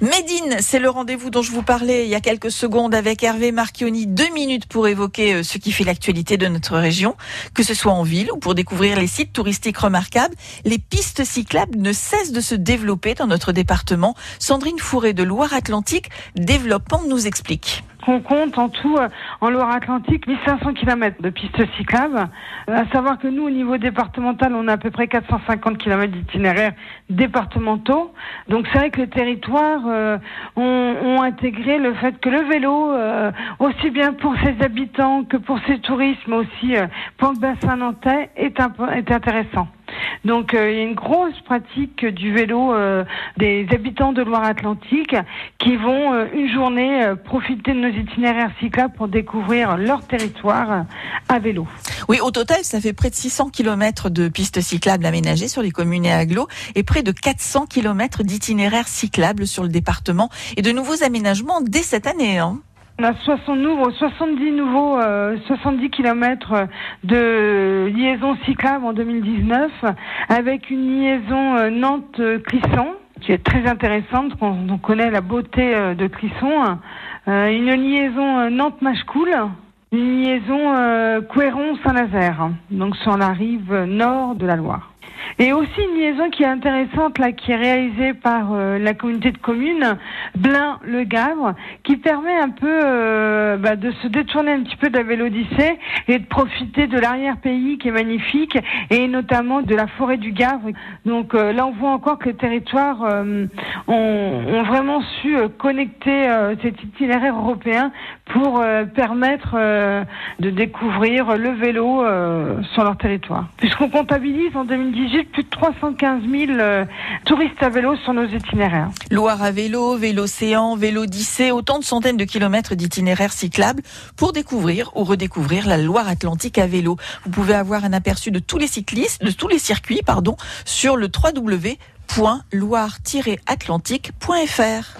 Médine, c'est le rendez-vous dont je vous parlais il y a quelques secondes avec Hervé Marchioni. Deux minutes pour évoquer euh, ce qui fait l'actualité de notre région, que ce soit en ville ou pour découvrir les sites touristiques remarquables. Les pistes cyclables ne cessent de se développer dans notre département. Sandrine Fourré de Loire-Atlantique, développement nous explique. On compte en tout euh, en Loire-Atlantique 1500 km de pistes cyclables. Euh, à savoir que nous, au niveau départemental, on a à peu près 450 km d'itinéraires départementaux. Donc c'est vrai que les territoires euh, ont, intégré le fait que le vélo, aussi bien pour ses habitants que pour ses touristes, mais aussi pour le bassin nantais, est intéressant. Donc euh, il y a une grosse pratique du vélo euh, des habitants de Loire-Atlantique qui vont euh, une journée profiter de nos itinéraires cyclables pour découvrir leur territoire à vélo. Oui, au total, ça fait près de 600 km de pistes cyclables aménagées sur les communes et agglos et près de 400 km d'itinéraires cyclables sur le département et de nouveaux aménagements dès cette année. Hein. On a 60 nouveaux, 70 nouveaux, euh, 70 kilomètres de liaison cyclable en 2019, avec une liaison euh, Nantes-Clisson qui est très intéressante. On, on connaît la beauté euh, de Clisson. Euh, une liaison Nantes-Machecoul, une liaison Couéron-Saint-Nazaire, donc sur la rive nord de la Loire. Et aussi une liaison qui est intéressante là, qui est réalisée par euh, la communauté de communes Blain-le-Gavre, qui permet un peu euh, bah, de se détourner un petit peu de la Vélodyssée et de profiter de l'arrière-pays qui est magnifique et notamment de la forêt du Gavre. Donc euh, là, on voit encore que les territoires ont, ont, vraiment su connecter cet itinéraire européen pour permettre de découvrir le vélo sur leur territoire. Puisqu'on comptabilise en 2018 plus de 315 000 euh, touristes à vélo sur nos itinéraires. Loire à vélo, Vélocéan, Vélodyssée, autant de centaines de kilomètres d'itinéraires cyclables pour découvrir ou redécouvrir la Loire Atlantique à vélo. Vous pouvez avoir un aperçu de tous les cyclistes, de tous les circuits, pardon, sur le www.loire-atlantique.fr.